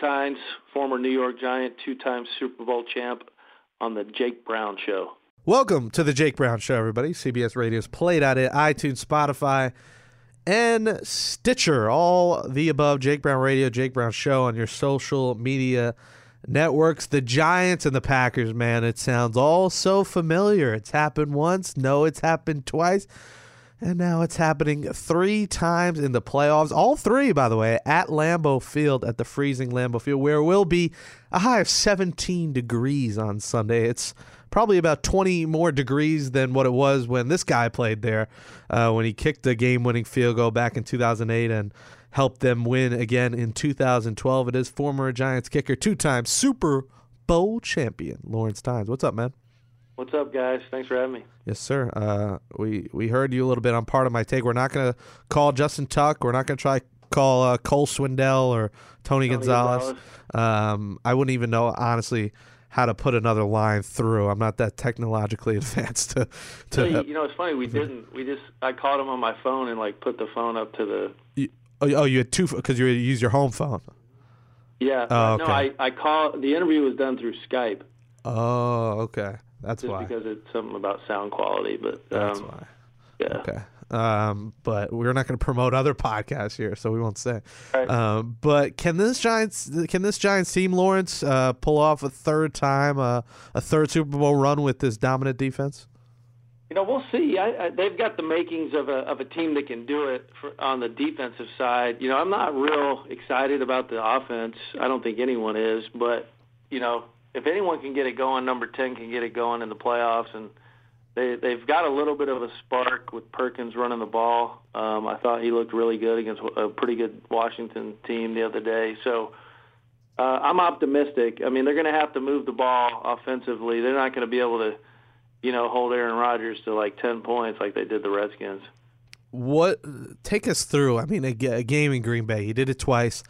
Tynes, former New York Giant, two-time Super Bowl champ on the Jake Brown Show. Welcome to the Jake Brown Show, everybody. CBS Radio's played at it, iTunes, Spotify, and Stitcher. All the above, Jake Brown Radio, Jake Brown Show on your social media networks. The Giants and the Packers, man, it sounds all so familiar. It's happened once. No, it's happened twice. And now it's happening three times in the playoffs. All three, by the way, at Lambeau Field, at the freezing Lambeau Field, where it will be a high of 17 degrees on Sunday. It's probably about 20 more degrees than what it was when this guy played there, uh, when he kicked the game winning field goal back in 2008 and helped them win again in 2012. It is former Giants kicker, two time Super Bowl champion, Lawrence Tynes. What's up, man? What's up, guys? Thanks for having me. Yes, sir. Uh, we we heard you a little bit on part of my take. We're not going to call Justin Tuck. We're not going to try call uh, Cole Swindell or Tony, Tony Gonzalez. Gonzalez. Um, I wouldn't even know honestly how to put another line through. I'm not that technologically advanced to. to you, you know, it's funny. We didn't. We just. I called him on my phone and like put the phone up to the. You, oh, oh, you had two because you use your home phone. Yeah. Oh, okay. No, I I call. The interview was done through Skype. Oh, okay. That's just why. because it's something about sound quality, but um, that's why. Yeah. Okay. Um, but we're not going to promote other podcasts here, so we won't say. Right. Um, but can this Giants can this Giants team, Lawrence, uh, pull off a third time, uh, a third Super Bowl run with this dominant defense? You know, we'll see. I, I, they've got the makings of a of a team that can do it for, on the defensive side. You know, I'm not real excited about the offense. I don't think anyone is, but you know, if anyone can get it going, number ten can get it going in the playoffs, and they they've got a little bit of a spark with Perkins running the ball. Um, I thought he looked really good against a pretty good Washington team the other day. So uh, I'm optimistic. I mean, they're going to have to move the ball offensively. They're not going to be able to, you know, hold Aaron Rodgers to like ten points like they did the Redskins. What take us through? I mean, a, a game in Green Bay. You did it twice.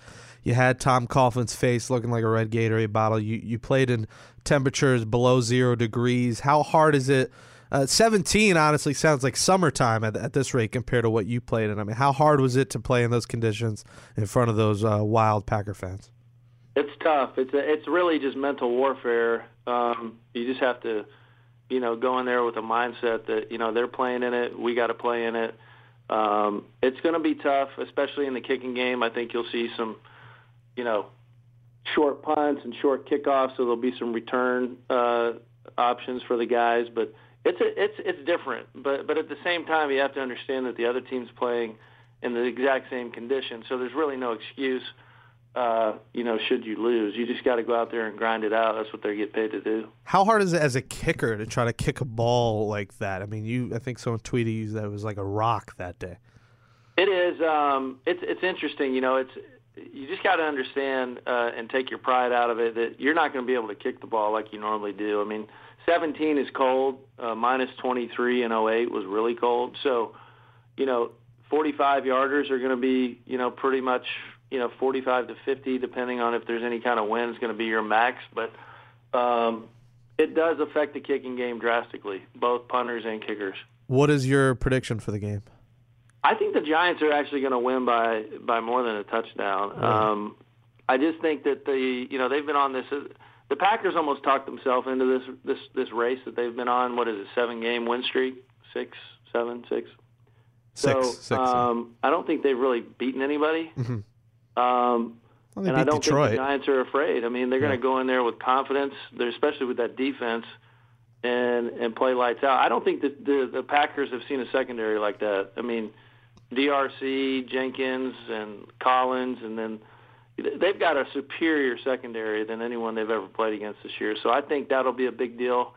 You had Tom Coughlin's face looking like a red Gatorade bottle. You you played in temperatures below zero degrees. How hard is it? Uh, 17 honestly sounds like summertime at, at this rate compared to what you played in. I mean, how hard was it to play in those conditions in front of those uh, wild Packer fans? It's tough. It's a, it's really just mental warfare. Um, you just have to, you know, go in there with a mindset that you know they're playing in it. We got to play in it. Um, it's going to be tough, especially in the kicking game. I think you'll see some you know, short punts and short kickoffs, so there'll be some return uh, options for the guys. But it's a, it's it's different. But but at the same time, you have to understand that the other team's playing in the exact same condition, so there's really no excuse. Uh, you know, should you lose, you just got to go out there and grind it out. That's what they get paid to do. How hard is it as a kicker to try to kick a ball like that? I mean, you I think someone tweeted you that it was like a rock that day. It is. Um, it's it's interesting. You know, it's you just got to understand uh, and take your pride out of it that you're not going to be able to kick the ball like you normally do. I mean, 17 is cold. Uh, minus 23 in 08 was really cold. So, you know, 45 yarders are going to be, you know, pretty much, you know, 45 to 50, depending on if there's any kind of wind, is going to be your max. But um, it does affect the kicking game drastically, both punters and kickers. What is your prediction for the game? I think the Giants are actually going to win by by more than a touchdown. Mm. Um, I just think that the you know they've been on this. The Packers almost talked themselves into this this this race that they've been on. What is it? Seven game win streak? Six, seven, six. Six, so six, um, I don't think they've really beaten anybody. Mm-hmm. Um, well, and I don't Detroit. think the Giants are afraid. I mean, they're going to go in there with confidence, They're, especially with that defense, and and play lights out. I don't think that the the Packers have seen a secondary like that. I mean, DRC, Jenkins, and Collins, and then they've got a superior secondary than anyone they've ever played against this year. So I think that'll be a big deal.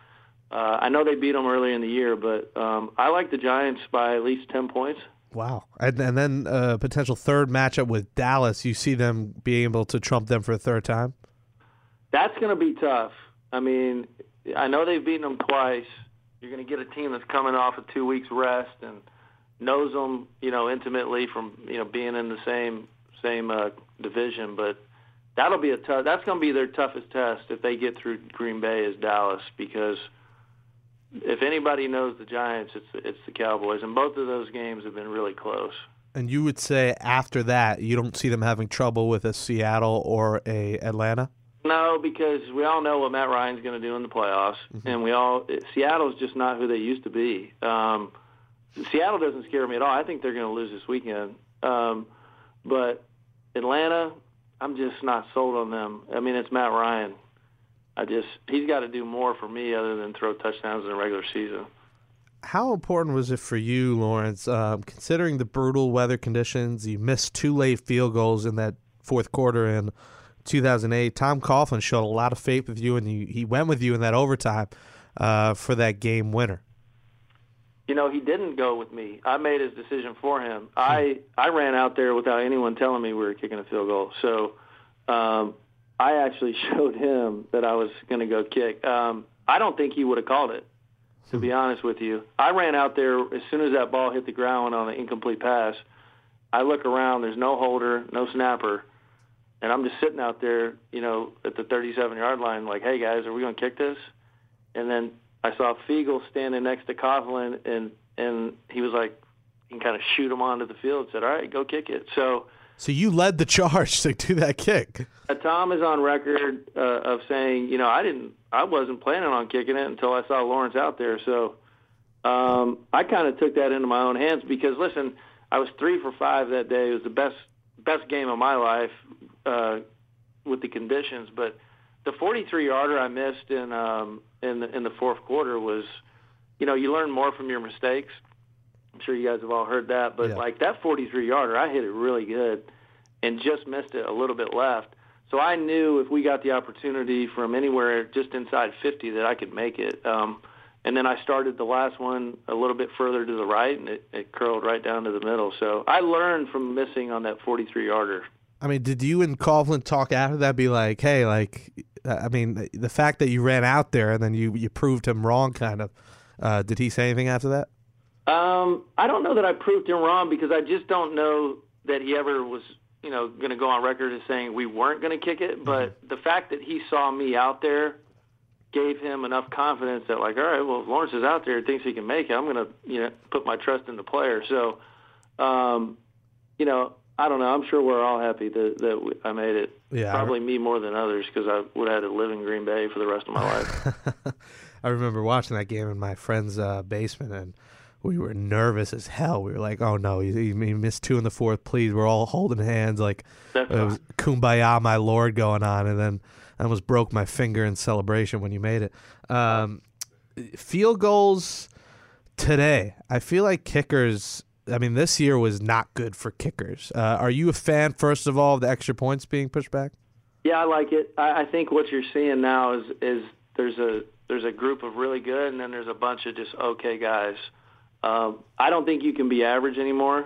Uh, I know they beat them earlier in the year, but um, I like the Giants by at least ten points. Wow. And, and then a potential third matchup with Dallas. You see them being able to trump them for a third time? That's going to be tough. I mean, I know they've beaten them twice. You're going to get a team that's coming off of two weeks rest and knows them, you know, intimately from you know being in the same same uh, division. But that'll be a tough. That's going to be their toughest test if they get through Green Bay is Dallas because if anybody knows the Giants, it's it's the Cowboys, and both of those games have been really close. And you would say after that, you don't see them having trouble with a Seattle or a Atlanta. No, because we all know what Matt Ryan's going to do in the playoffs, mm-hmm. and we all Seattle's just not who they used to be. Um, Seattle doesn't scare me at all. I think they're going to lose this weekend, um, but Atlanta, I'm just not sold on them. I mean, it's Matt Ryan. I just he's got to do more for me other than throw touchdowns in the regular season. How important was it for you, Lawrence, um, considering the brutal weather conditions? You missed two late field goals in that fourth quarter in 2008. Tom Coughlin showed a lot of faith with you, and he, he went with you in that overtime uh, for that game winner. You know, he didn't go with me. I made his decision for him. I I ran out there without anyone telling me we were kicking a field goal. So um, I actually showed him that I was going to go kick. Um, I don't think he would have called it, to be honest with you. I ran out there as soon as that ball hit the ground on an incomplete pass. I look around. There's no holder, no snapper, and I'm just sitting out there, you know, at the 37 yard line, like, "Hey guys, are we going to kick this?" And then I saw Feagles standing next to Coughlin, and and he was like, he can kind of shoot him onto the field. Said, "All right, go kick it." So so you led the charge to do that kick. Uh, Tom is on record uh, of saying, you know, I didn't, I wasn't planning on kicking it until I saw Lawrence out there. So um, I kind of took that into my own hands because, listen, I was three for five that day. It was the best best game of my life uh, with the conditions. But the 43 yarder I missed in um, in the, in the fourth quarter was, you know, you learn more from your mistakes. I'm sure you guys have all heard that, but yeah. like that 43 yarder, I hit it really good and just missed it a little bit left. So I knew if we got the opportunity from anywhere just inside 50 that I could make it. Um, and then I started the last one a little bit further to the right, and it, it curled right down to the middle. So I learned from missing on that 43 yarder. I mean, did you and Coughlin talk after that? Be like, hey, like, I mean, the fact that you ran out there and then you you proved him wrong, kind of. Uh, did he say anything after that? Um, I don't know that I proved him wrong because I just don't know that he ever was, you know, going to go on record as saying we weren't going to kick it. But mm-hmm. the fact that he saw me out there gave him enough confidence that, like, all right, well, if Lawrence is out there, and thinks he can make it. I'm going to, you know, put my trust in the player. So, um, you know, I don't know. I'm sure we're all happy that, that I made it. Yeah, Probably me more than others because I would have had to live in Green Bay for the rest of my life. I remember watching that game in my friend's uh, basement and we were nervous as hell. We were like, "Oh no, he, he missed two in the fourth. Please, we're all holding hands like it was "Kumbaya, my lord" going on." And then I almost broke my finger in celebration when you made it. Um, field goals today. I feel like kickers. I mean, this year was not good for kickers. Uh, are you a fan, first of all, of the extra points being pushed back? Yeah, I like it. I, I think what you're seeing now is is there's a there's a group of really good, and then there's a bunch of just okay guys. Um, I don't think you can be average anymore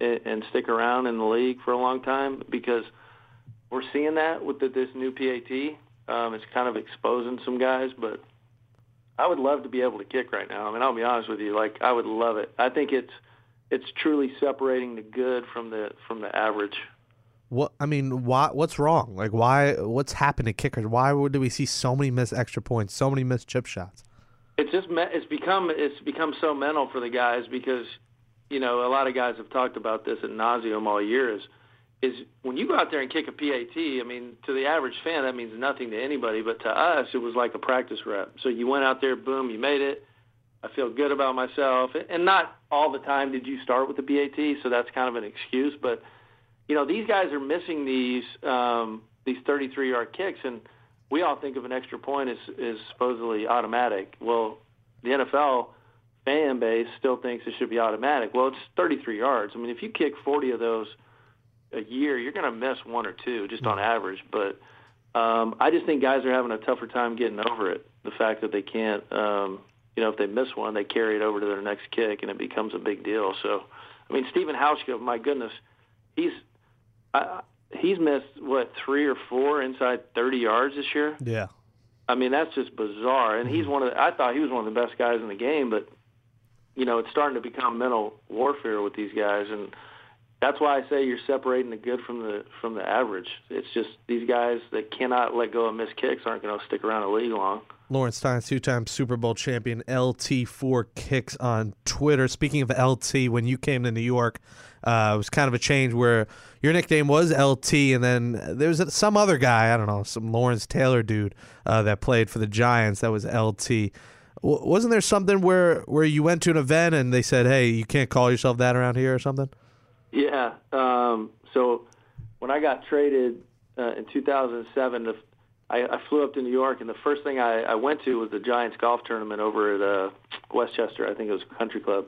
and, and stick around in the league for a long time because we're seeing that with the, this new PAT. Um, it's kind of exposing some guys, but I would love to be able to kick right now. I mean, I'll be honest with you, like I would love it. I think it's it's truly separating the good from the from the average. What I mean, why? What's wrong? Like, why? What's happened to kickers? Why do we see so many missed extra points, so many missed chip shots? It's just it's become it's become so mental for the guys because you know a lot of guys have talked about this at nauseum all year. Is is when you go out there and kick a PAT, I mean, to the average fan, that means nothing to anybody, but to us, it was like a practice rep. So you went out there, boom, you made it. I feel good about myself, and not all the time did you start with the PAT, so that's kind of an excuse. But you know, these guys are missing these um, these 33 yard kicks, and we all think of an extra point as is supposedly automatic. Well, the NFL fan base still thinks it should be automatic. Well, it's 33 yards. I mean, if you kick 40 of those a year, you're going to miss one or two just on average. But um, I just think guys are having a tougher time getting over it. The fact that they can't, um, you know, if they miss one, they carry it over to their next kick, and it becomes a big deal. So I mean, Stephen Hauschka, my goodness, he's uh, he's missed what three or four inside 30 yards this year. Yeah. I mean, that's just bizarre. And he's one of the, I thought he was one of the best guys in the game, but you know, it's starting to become mental warfare with these guys, and that's why I say you're separating the good from the from the average. It's just these guys that cannot let go of missed kicks aren't going to stick around a league long. Lawrence Tynes, two-time Super Bowl champion, LT4 Kicks on Twitter. Speaking of LT, when you came to New York, uh, it was kind of a change where your nickname was LT, and then there was some other guy, I don't know, some Lawrence Taylor dude uh, that played for the Giants that was LT. W- wasn't there something where where you went to an event and they said, "Hey, you can't call yourself that around here" or something? Yeah. Um, so when I got traded uh, in 2007, the, I, I flew up to New York, and the first thing I, I went to was the Giants golf tournament over at uh, Westchester. I think it was a Country Club.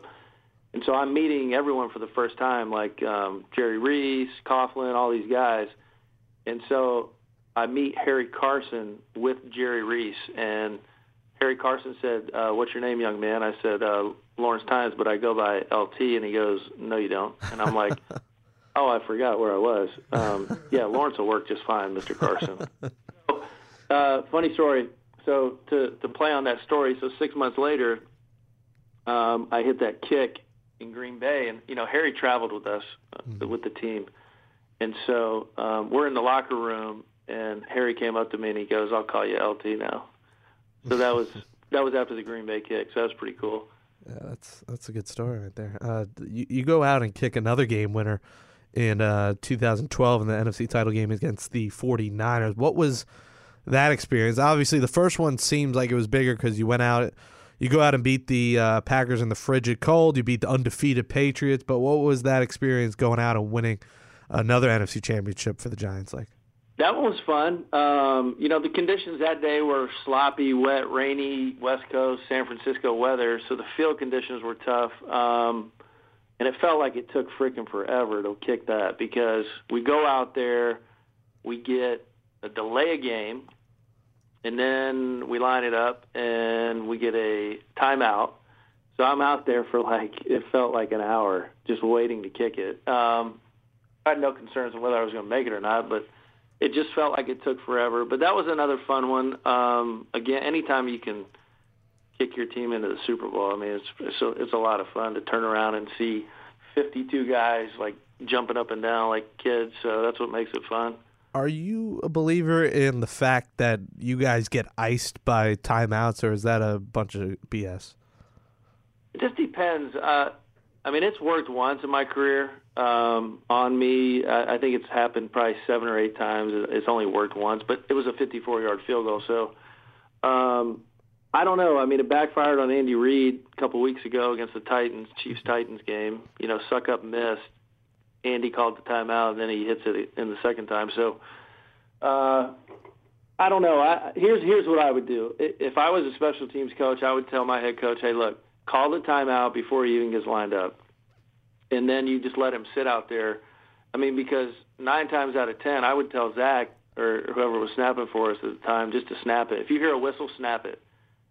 And so I'm meeting everyone for the first time, like um, Jerry Reese, Coughlin, all these guys. And so I meet Harry Carson with Jerry Reese, and Harry Carson said, uh, "What's your name, young man?" I said, uh, "Lawrence Tynes, but I go by LT." And he goes, "No, you don't." And I'm like, "Oh, I forgot where I was." Um, yeah, Lawrence will work just fine, Mr. Carson. uh, funny story. So to to play on that story, so six months later, um, I hit that kick in Green Bay, and you know Harry traveled with us uh, mm-hmm. with the team, and so um, we're in the locker room, and Harry came up to me and he goes, "I'll call you LT now." So that was that was after the Green Bay kick, so that was pretty cool. Yeah, that's that's a good story right there. Uh, you you go out and kick another game winner in uh, 2012 in the NFC title game against the 49ers. What was that experience? Obviously, the first one seems like it was bigger because you went out you go out and beat the uh, Packers in the frigid cold. You beat the undefeated Patriots. But what was that experience going out and winning another NFC championship for the Giants like? That one was fun. Um, you know, the conditions that day were sloppy, wet, rainy, West Coast, San Francisco weather, so the field conditions were tough. Um, and it felt like it took freaking forever to kick that because we go out there, we get a delay a game, and then we line it up and we get a timeout. So I'm out there for like it felt like an hour just waiting to kick it. Um, I had no concerns on whether I was going to make it or not, but it just felt like it took forever. But that was another fun one. Um, again, anytime you can kick your team into the Super Bowl, I mean, it's a, it's a lot of fun to turn around and see 52 guys like jumping up and down like kids. So that's what makes it fun are you a believer in the fact that you guys get iced by timeouts, or is that a bunch of BS? It just depends. Uh, I mean, it's worked once in my career um, on me. I, I think it's happened probably seven or eight times. It's only worked once, but it was a 54-yard field goal. So um, I don't know. I mean, it backfired on Andy Reid a couple weeks ago against the Titans, Chiefs Titans game. You know, Succop missed. Andy called the timeout, and then he hits it in the second time. So uh, I don't know. I, here's here's what I would do. If I was a special teams coach, I would tell my head coach, "Hey, look, call the timeout before he even gets lined up, and then you just let him sit out there." I mean, because nine times out of ten, I would tell Zak or whoever was snapping for us at the time just to snap it. If you hear a whistle, snap it,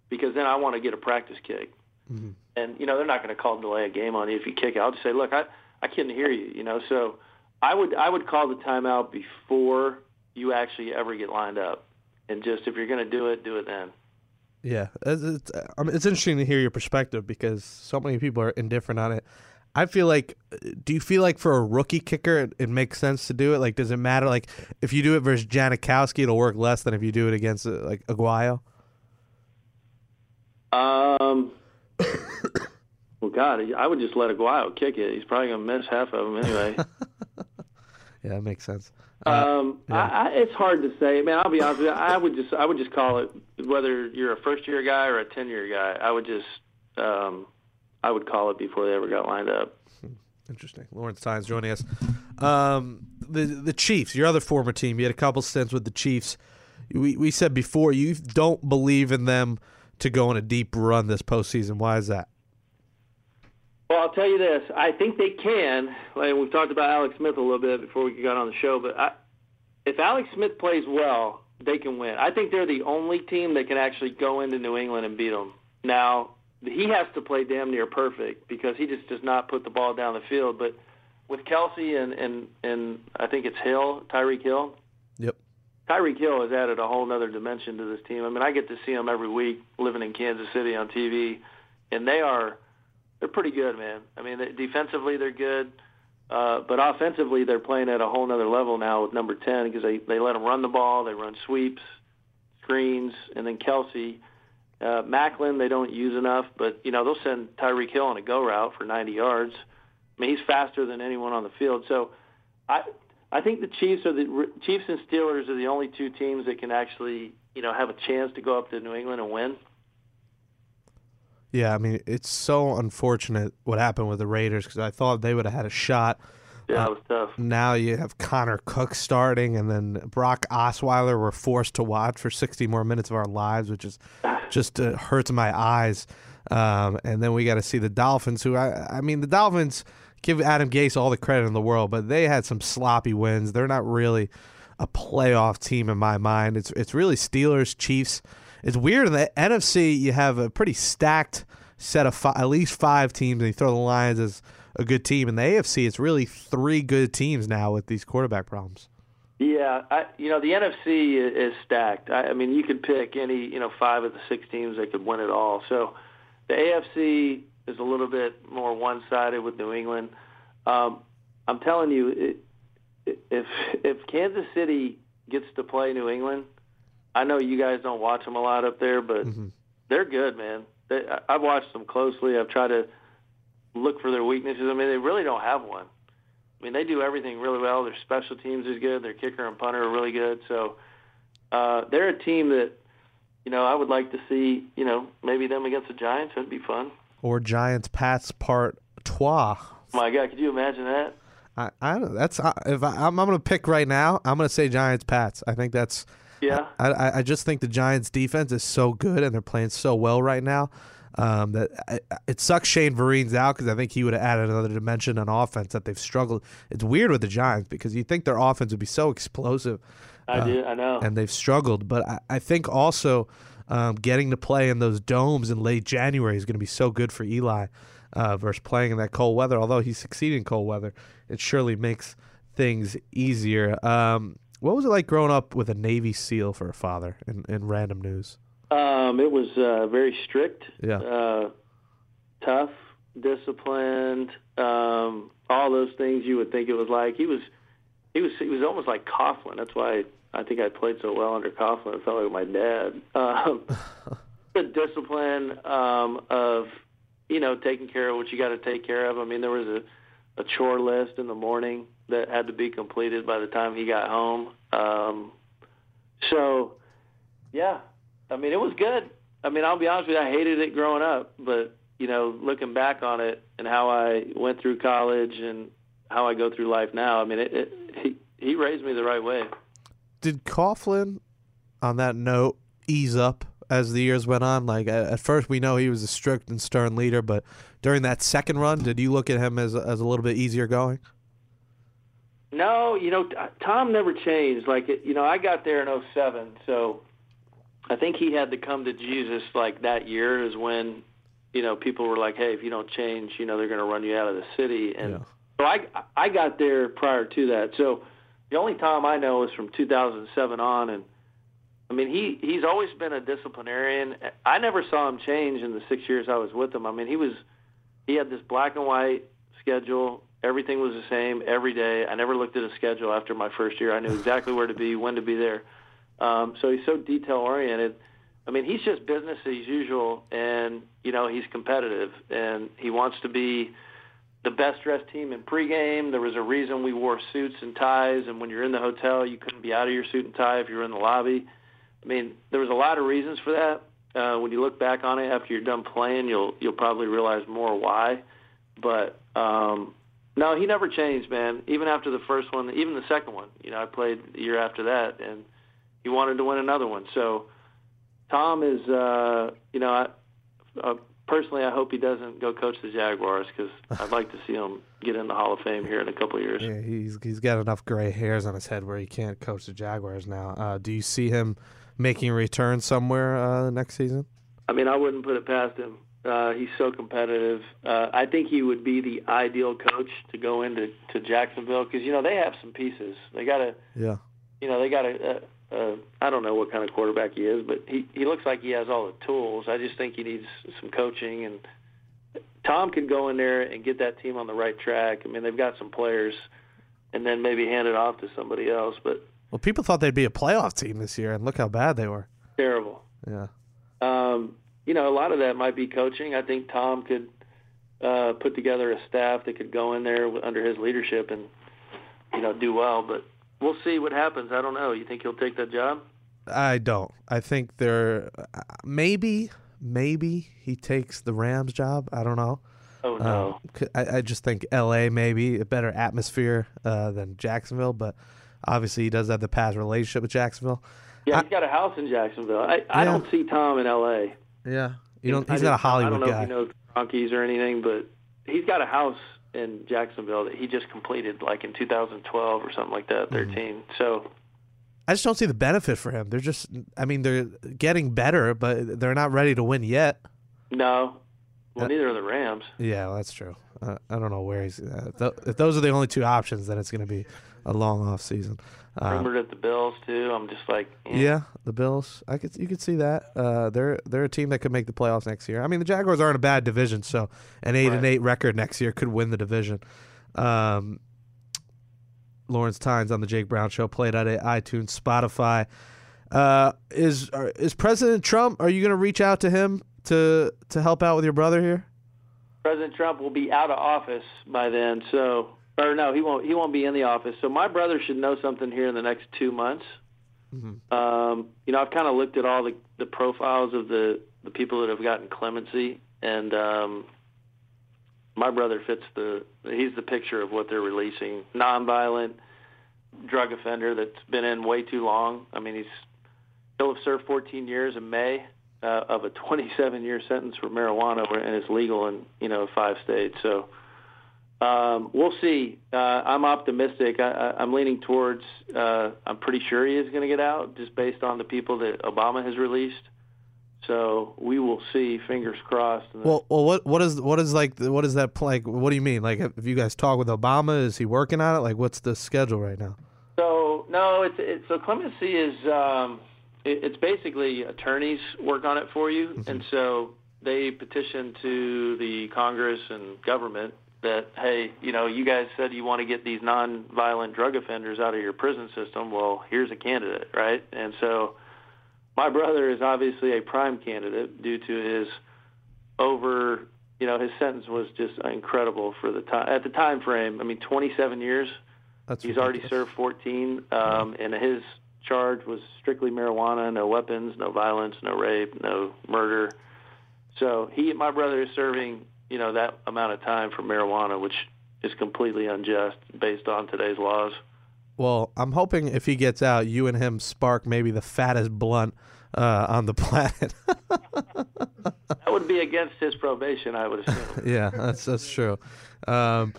because then I want to get a practice kick. Mm-hmm. And you know they're not going to call delay a game on you if you kick it. I'll just say, look, I I couldn't hear you, you know. So I would I would call the timeout before you actually ever get lined up, and just if you're going to do it, do it then. Yeah, it's, it's, I mean, it's interesting to hear your perspective because so many people are indifferent on it. I feel like, do you feel like for a rookie kicker, it, it, makes sense to do it? Like, does it matter? Like, if you do it versus Janikowski, it'll work less than if you do it against uh, like Aguayo. Um, Well, God, I would just let Aguayo kick it. He's probably going to miss half of them anyway. yeah, that makes sense. Uh, um, yeah. I, I, it's hard to say. Man, I'll be honest with you. I would just, I would just call it whether you're a first year guy or a ten year guy. I would just, um, I would call it before they ever got lined up. Hmm, interesting. Lawrence Tynes joining us. Um, the the Chiefs, your other former team. You had a couple stints with the Chiefs. We we said before you don't believe in them to go on a deep run this postseason. Why is that? Well, I'll tell you this. I think they can. Like we've talked about Alex Smith a little bit before we got on the show, but I, if Alex Smith plays well, they can win. I think they're the only team that can actually go into New England and beat them. Now, he has to play damn near perfect because he just does not put the ball down the field. But with Kelce and and and I think it's Hill, Tyreek Hill. Yep. Tyreek Hill has added a whole other dimension to this team. I mean, I get to see them every week living in Kansas City on TV, and they are they're pretty good, man. I mean, they, defensively they're good, uh, but offensively they're playing at a whole other level now with number ten because they they let them run the ball, they run sweeps, screens, and then Kelce. Uh, Maclin they don't use enough, but you know they'll send Tyreek Hill on a go route for 90 yards. I mean, he's faster than anyone on the field. So, I I think the Chiefs are the Chiefs and Steelers are the only two teams that can actually you know have a chance to go up to New England and win. Yeah, I mean it's so unfortunate what happened with the Raiders because I thought they would have had a shot. Yeah, Uh, it was tough. Now you have Connor Cook starting, and then Brock Osweiler we're forced to watch for 60 more minutes of our lives, which is just uh, hurts my eyes. Um, and then we got to see the Dolphins, who I, I mean, the Dolphins give Adam Gase all the credit in the world, but they had some sloppy wins. They're not really a playoff team in my mind. It's it's really Steelers, Chiefs. It's weird in the NFC. You have a pretty stacked set of fi- at least five teams, and you throw the Lions as a good team. In the AFC, it's really three good teams now with these quarterback problems. Yeah, I, you know the NFC i- is stacked. I, I mean, you could pick any you know five of the six teams that could win it all. So the AFC is a little bit more one-sided with New England. Um, I'm telling you, it, if if Kansas City gets to play New England, I know you guys don't watch them a lot up there, but they're good, man. They, I've watched them closely. I've tried to look for their weaknesses. I mean, they really don't have one. I mean, they do everything really well. Their special teams is good. Their kicker and punter are really good. So uh, they're a team that, you know, I would like to see, you know, maybe them against the Giants. That'd be fun. Or Giants Pats part trois. My God, could you imagine that? I, I don't. That's I- if I, I'm, I'm going to pick right now. I'm going to say Giants Pats. I think that's. Yeah. I, I I just think the Giants defense is so good and they're playing so well right now. Um, that I, it sucks Shane Vereen's out because I think he would have added another dimension on offense that they've struggled. It's weird with the Giants because you think their offense would be so explosive, I do. I know. and they've struggled. But I, I think also um, getting to play in those domes in late January is going to be so good for Eli uh, versus playing in that cold weather. Although he's succeeding in cold weather, it surely makes things easier. Um, what was it like growing up with a Navy SEAL for a father in, in random news? Um, it was uh, very strict, Yeah. uh, tough, disciplined, um, all those things you would think it was like. He was, he was, he was almost like Coughlin. That's why I think I played so well under Coughlin. I felt like my dad. Um, the discipline um, of, you know, taking care of what you got to take care of. I mean, there was a, a chore list in the morning that had to be completed by the time he got home. Um, so, yeah, I mean, it was good. I mean, I'll be honest with you, I hated it growing up, but you know, looking back on it and how I went through college and how I go through life now, I mean, it, it he he raised me the right way. Did Coughlin, on that note, ease up as the years went on? Like at, first, we know he was a strict and stern leader, but during that second run, did you look at him as as a little bit easier going? No, you know, Tom never changed. Like, you know, I got there in '07, so I think he had to come to Jesus like that year is when, you know, people were like, hey, if you don't change, you know, they're going to run you out of the city. And Yeah. so I, I got there prior to that. So the only Tom I know is from 2007 on. And I mean, he, he's always been a disciplinarian. I never saw him change in the six years I was with him. I mean, he was, he had this black and white schedule. Everything was the same every day. I never looked at a schedule after my first year. I knew exactly where to be, when to be there. Um, so he's so detail oriented. I mean, he's just business as usual, and you know he's competitive, and he wants to be the best dressed team in pregame. There was a reason we wore suits and ties, and when you're in the hotel, you couldn't be out of your suit and tie if you were in the lobby. I mean, there was a lot of reasons for that. Uh, when you look back on it after you're done playing, you'll you'll probably realize more why. But um, no, he never changed, man. Even after the first one, even the second one. You know, I played the year after that, and he wanted to win another one. So Tom is, uh, you know, I, uh, personally, I hope he doesn't go coach the Jaguars because I'd like to see him get in the Hall of Fame here in a couple of years. Yeah, he's he's got enough gray hairs on his head where he can't coach the Jaguars now. Uh, do you see him making a return somewhere uh, next season? I mean, I wouldn't put it past him. Uh, he's so competitive. Uh, I think he would be the ideal coach to go into to Jacksonville because you know they have some pieces. They got a, Yeah. you know, they got a. a, a I don't know what kind of quarterback he is, but he he looks like he has all the tools. I just think he needs some coaching, and Tom can go in there and get that team on the right track. I mean, they've got some players, and then maybe hand it off to somebody else. But Well, people thought they'd be a playoff team this year, and look how bad they were. terrible. Yeah. Um, you know, a lot of that might be coaching. I think Tom could uh, put together a staff that could go in there under his leadership and you know do well. But we'll see what happens. I don't know. You think he'll take that job? I don't. I think they're uh, maybe maybe he takes the Rams job. I don't know. Oh no. Um, I, I just think L.A. maybe a better atmosphere uh, than Jacksonville, but obviously he does have the past relationship with Jacksonville. yeah, I- he's got a house in Jacksonville. I, I don't see Tom in L.A. Yeah, you don't. He's not a Hollywood I don't know guy. if he knows the Yankees or anything, but he's got a house in Jacksonville that he just completed like in 2012 or something like that, Mm-hmm. 13. So I just don't see the benefit for him. They're just. I mean, they're getting better, but they're not ready to win yet. no. Well, Uh, neither are the Rams. Yeah, well, that's true. Uh, I don't know where he's. Uh, th- if those are the only two options, then it's going to be a long off season. Um, Rumored at the Bills too. I'm just like, eh. Yeah, the Bills. I could you could see that. Uh, they're they're a team that could make the playoffs next year. I mean, the Jaguars aren't a bad division, so an eight and eight record next year could win the division. Um, Lawrence Tynes on the Jake Brown Show played at iTunes, Spotify. Uh, is is President Trump? Are you going to reach out to him to to help out with your brother here? President Trump will be out of office by then. So, or no, he won't. He won't be in the office. So my brother should know something here in the next two months. Um, you know, I've kind of looked at all the the profiles of the the people that have gotten clemency, and um, my brother fits the. He's the picture of what they're releasing. Nonviolent drug offender that's been in way too long. I mean, he's he'll have served 14 years in May uh, of a 27 year sentence for marijuana, and it's legal in you know five states. So um, we'll see. Uh, I'm optimistic. I, I, I'm leaning towards. Uh, I'm pretty sure he is going to get out, just based on the people that Obama has released. So we will see. Fingers crossed. Well, well, what what is what is like what is that like? What do you mean? Like, if you guys talk with Obama, is he working on it? Like, what's the schedule right now? So no, it's, it's so clemency is um, it, it's basically attorneys work on it for you, and so they petition to the Congress and government that hey, you know, you guys said you want to get these non-violent drug offenders out of your prison system. Well, here's a candidate, right? And so my brother is obviously a prime candidate due to his over. You know, his sentence was just incredible for the time at the time frame. I mean, 27 years. That's He's already served 14, um, and his charge was strictly marijuana, no weapons, no violence, no rape, no murder. So he, my brother, is serving you know that amount of time for marijuana, which is completely unjust based on today's laws. Well, I'm hoping if he gets out, you and him spark maybe the fattest blunt uh, on the planet. That would be against his probation, I would assume. yeah, that's that's true. Um,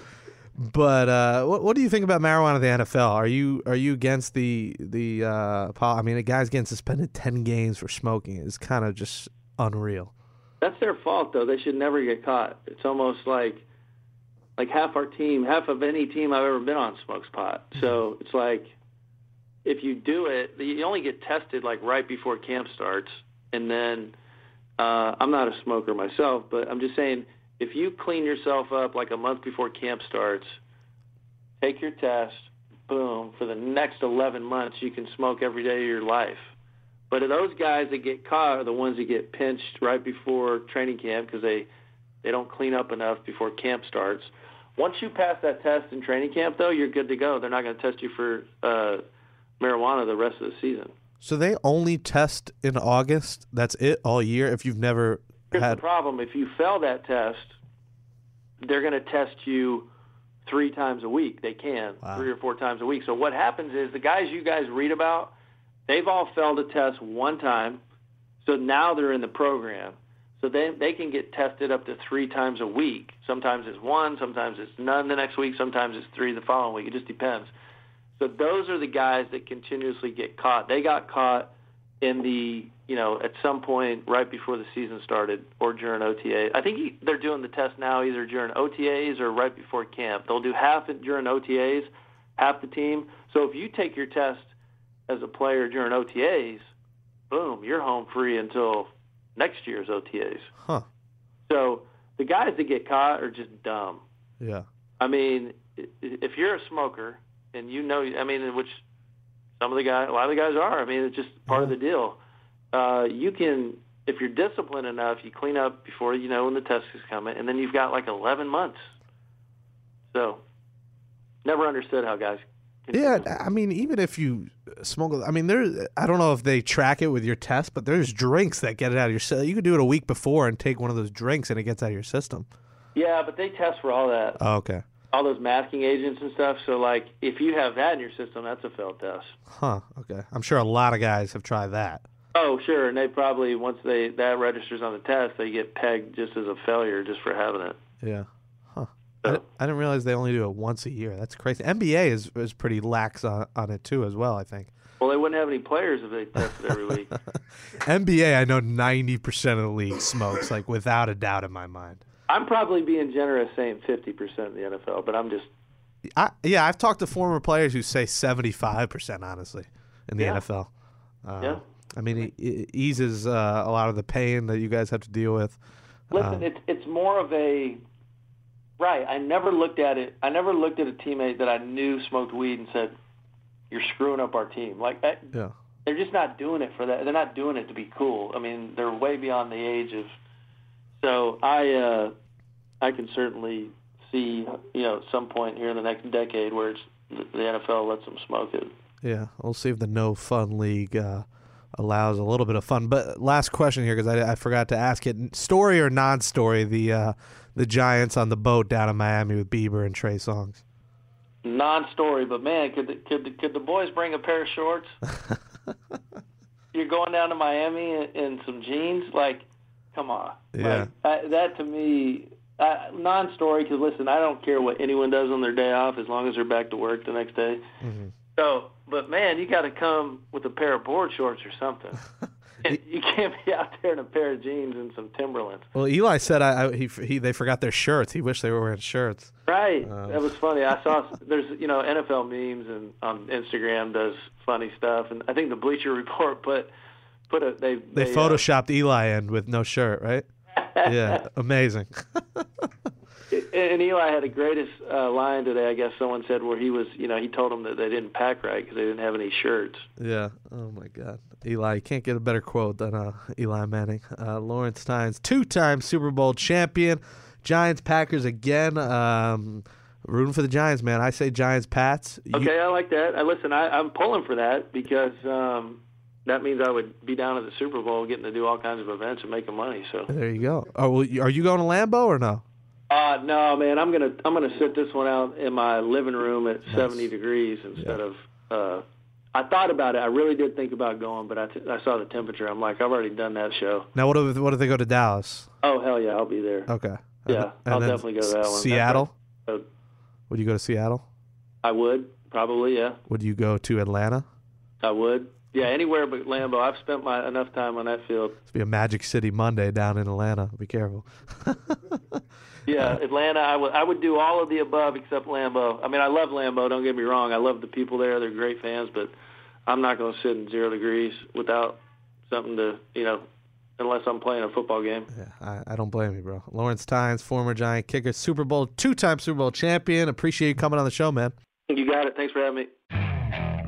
but uh, what what do you think about marijuana in the NFL? Are you are you against the the? Uh, I mean, a guy's getting suspended ten games for smoking is kind of just unreal. That's their fault, though. They should never get caught. It's almost like like half our team, half of any team I've ever been on smokes pot. So it's like if you do it, you only get tested like right before camp starts, and then uh, I'm not a smoker myself, but I'm just saying if you clean yourself up like a month before camp starts, take your test, boom, for the next 11 months you can smoke every day of your life. But those guys that get caught are the ones that get pinched right before training camp because they they don't clean up enough before camp starts. Once you pass that test in training camp, though, you're good to go. They're not going to test you for uh, marijuana the rest of the season. So they only test in August. That's it all year. If you've never Here's had the problem: if you fail that test, they're going to test you three times a week. They can Wow. three or four times a week. So what happens is the guys you guys read about, they've all failed a test one time. So now they're in the program. So they they can get tested up to three times a week. Sometimes it's one, sometimes it's none the next week, sometimes it's three the following week. It just depends. So those are the guys that continuously get caught. They got caught in the you know at some point right before the season started or during OTA. I think he, they're doing the test now either during OTAs or right before camp. They'll do half it during OTAs, half the team. So if you take your test as a player during OTAs, boom, you're home free until next year's OTAs. Huh. So the guys that get caught are just dumb. Yeah. I mean, if you're a smoker and you know, I mean, which some of the guys, a lot of the guys are. I mean, it's just part of the deal. Uh, you can, if you're disciplined enough, you clean up before you know when the test is coming, and then you've got like 11 months. So, never understood how guys. Can Yeah, I mean, even if you smoke, I mean, there. I don't know if they track it with your test, but there's drinks that get it out of your system. You can do it a week before and take one of those drinks, and it gets out of your system. Yeah, but they test for all that, Oh, okay. all those masking agents and stuff. So, like, if you have that in your system, that's a failed test. Huh. Okay. I'm sure a lot of guys have tried that. Oh, sure, and they probably once they that registers on the test, they get pegged just as a failure just for having it. Yeah. Huh. I, So- di- I didn't realize they only do it once a year. That's crazy. NBA is is pretty lax on, on it too, as well. I think. Well, they wouldn't have any players if they tested every week. NBA, I know ninety percent of the league smokes, like without a doubt in my mind. I'm probably being generous saying 50% in the NFL, but I'm just I, yeah, I've talked to former players who say seventy five percent, honestly, in the Yeah. NFL. Uh, Yeah. I mean, it, it eases uh, a lot of the pain that you guys have to deal with. listen. Um, it's it's more of a right. I never looked at it. I never looked at a teammate that I knew smoked weed and said, "You're screwing up our team." Like that, Yeah. they're just not doing it for that. They're not doing it to be cool. I mean, they're way beyond the age of. So I, uh, I can certainly see, you know, some point here in the next decade where it's the the NFL lets them smoke it. Yeah, we'll see if the no fun league uh, allows a little bit of fun. But last question here, because I, I forgot to ask it: story or non-story? The uh, the Giants on the boat down in Miami with Bieber and Trey Songz. non-story, but man, could the, could the, could the boys bring a pair of shorts? You're going down to Miami in, in some jeans, like, come on. Yeah. Like, I, that to me, uh, non-story. Because listen, I don't care what anyone does on their day off as long as they're back to work the next day. Mm-hmm. So, but man, you got to come with a pair of board shorts or something. And you can't be out there in a pair of jeans and some Timberlands. Well, Eli said I, I, he he they forgot their shirts. He wished they were wearing shirts. Right. Uh, that was funny. I saw there's you know NFL memes and on Instagram does funny stuff, and I think the Bleacher Report put put a they They, uh, photoshopped Eli in with no shirt, right? yeah, amazing. And Eli had the greatest uh, line today. I guess someone said where he was you know he told them that they didn't pack right because they didn't have any shirts. Yeah. Oh my God. Eli, you can't get a better quote than uh, Eli Manning. Uh, Lawrence Tynes, two-time Super Bowl champion. Giants, Packers again. Um, rooting for the Giants, man. I say Giants, Pats. You- Okay, I like that. I listen. I, I'm pulling for that because um, that means I would be down at the Super Bowl, getting to do all kinds of events and making money. So. there you go. Oh, well, are you going to Lambeau or no? Uh, no, man. I'm gonna I'm gonna sit this one out in my living room at 70 degrees instead of. Uh, I thought about it. I really did think about going, but I, t- I saw the temperature. I'm like, I've already done that show. Now, what if what if they go to Dallas? Oh hell yeah, I'll be there. Okay. Yeah, And I'll definitely go to that one. Seattle. right. Would you go to Seattle? I would probably, yeah. Would you go to Atlanta? I would. Yeah, anywhere but Lambeau. I've spent my enough time on that field. It's be a Magic City Monday down in Atlanta. Be careful. Yeah, Atlanta. I would I would do all of the above except Lambeau. I mean, I love Lambeau. Don't get me wrong. I love the people there. They're great fans, but I'm not going to sit in zero degrees without something to you know, unless I'm playing a football game. Yeah, I, I don't blame you, bro. Lawrence Tynes, former Giant kicker, Super Bowl, two-time Super Bowl champion. Appreciate you coming on the show, man. You got it. Thanks for having me.